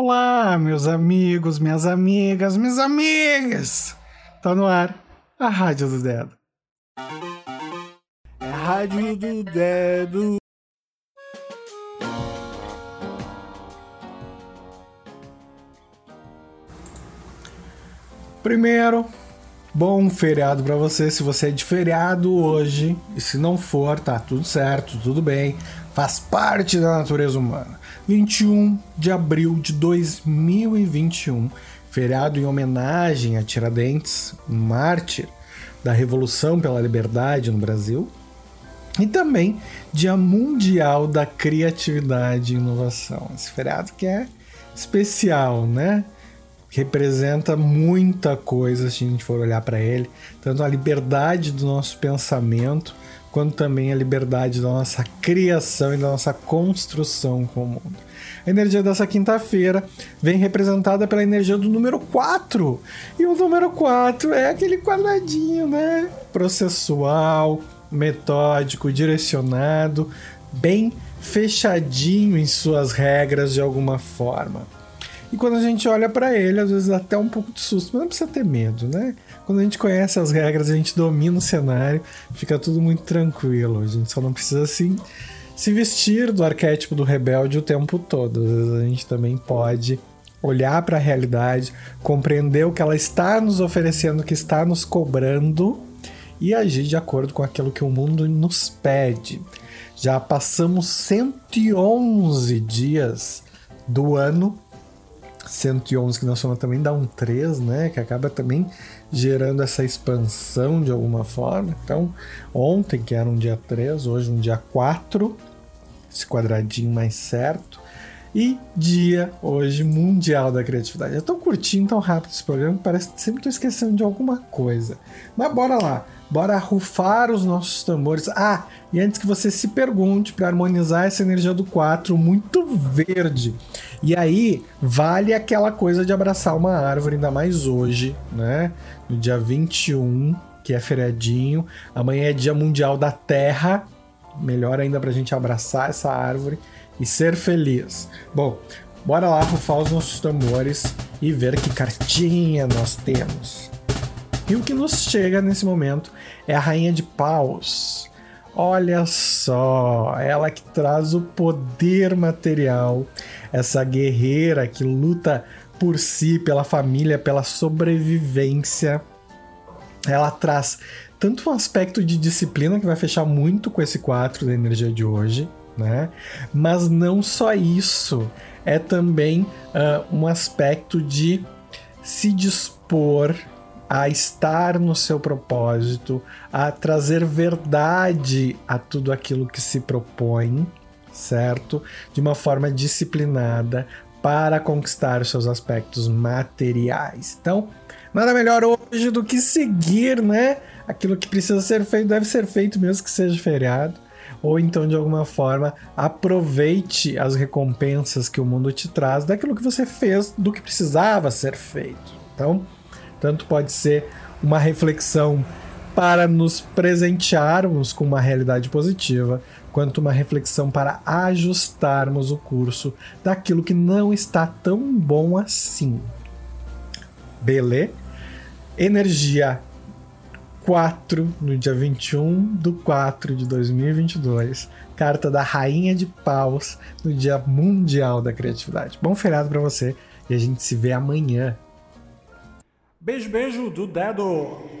Olá, meus amigos, minhas amigas, minhas amigas! Tá no ar a Rádio do Dedo. É a Rádio do Dedo. Primeiro, bom feriado para você. Se você é de feriado hoje, e se não for, tá tudo certo, tudo bem, faz parte da natureza humana. 21 de abril de 2021, feriado em homenagem a Tiradentes, um mártir da Revolução pela Liberdade no Brasil, e também Dia Mundial da Criatividade e Inovação. Esse feriado que é especial, né? Representa muita coisa se a gente for olhar para ele, tanto a liberdade do nosso pensamento, quanto também a liberdade da nossa criação e da nossa construção com o mundo. A energia dessa quinta-feira vem representada pela energia do número 4. E o número 4 é aquele quadradinho, né? Processual, metódico, direcionado, bem fechadinho em suas regras de alguma forma. E quando a gente olha para ele, às vezes dá até um pouco de susto, mas não precisa ter medo, né? Quando a gente conhece as regras, a gente domina o cenário, fica tudo muito tranquilo. A gente só não precisa assim se vestir do arquétipo do rebelde o tempo todo. Às vezes a gente também pode olhar para a realidade, compreender o que ela está nos oferecendo, o que está nos cobrando e agir de acordo com aquilo que o mundo nos pede. Já passamos 111 dias do ano 111 que na soma também dá um 3, né? Que acaba também gerando essa expansão de alguma forma. Então, ontem, que era um dia 3, hoje um dia 4, esse quadradinho mais certo. E dia hoje mundial da criatividade. É tão curtinho, tão rápido esse programa que parece que sempre estou esquecendo de alguma coisa. Mas bora lá, bora rufar os nossos tambores. Ah, e antes que você se pergunte para harmonizar essa energia do 4 muito verde. E aí vale aquela coisa de abraçar uma árvore ainda mais hoje, né? No dia 21, que é feriadinho. Amanhã é dia mundial da Terra melhor ainda para a gente abraçar essa árvore e ser feliz. Bom, bora lá rufar os nossos tambores e ver que cartinha nós temos. E o que nos chega nesse momento é a Rainha de Paus. Olha só, ela que traz o poder material, essa guerreira que luta por si, pela família, pela sobrevivência. Ela traz tanto um aspecto de disciplina que vai fechar muito com esse 4 da energia de hoje, né? Mas não só isso, é também uh, um aspecto de se dispor a estar no seu propósito, a trazer verdade a tudo aquilo que se propõe, certo? De uma forma disciplinada para conquistar os seus aspectos materiais. Então, nada melhor hoje do que seguir, né? aquilo que precisa ser feito deve ser feito mesmo que seja feriado. Ou então, de alguma forma, aproveite as recompensas que o mundo te traz daquilo que você fez, do que precisava ser feito. Então, tanto pode ser uma reflexão para nos presentearmos com uma realidade positiva, quanto uma reflexão para ajustarmos o curso daquilo que não está tão bom assim. Beleza? Energia 4, no dia 21 do 4 de 2022. Carta da Rainha de Paus, no Dia Mundial da Criatividade. Bom feriado para você e a gente se vê amanhã. Beijo, beijo do dedo!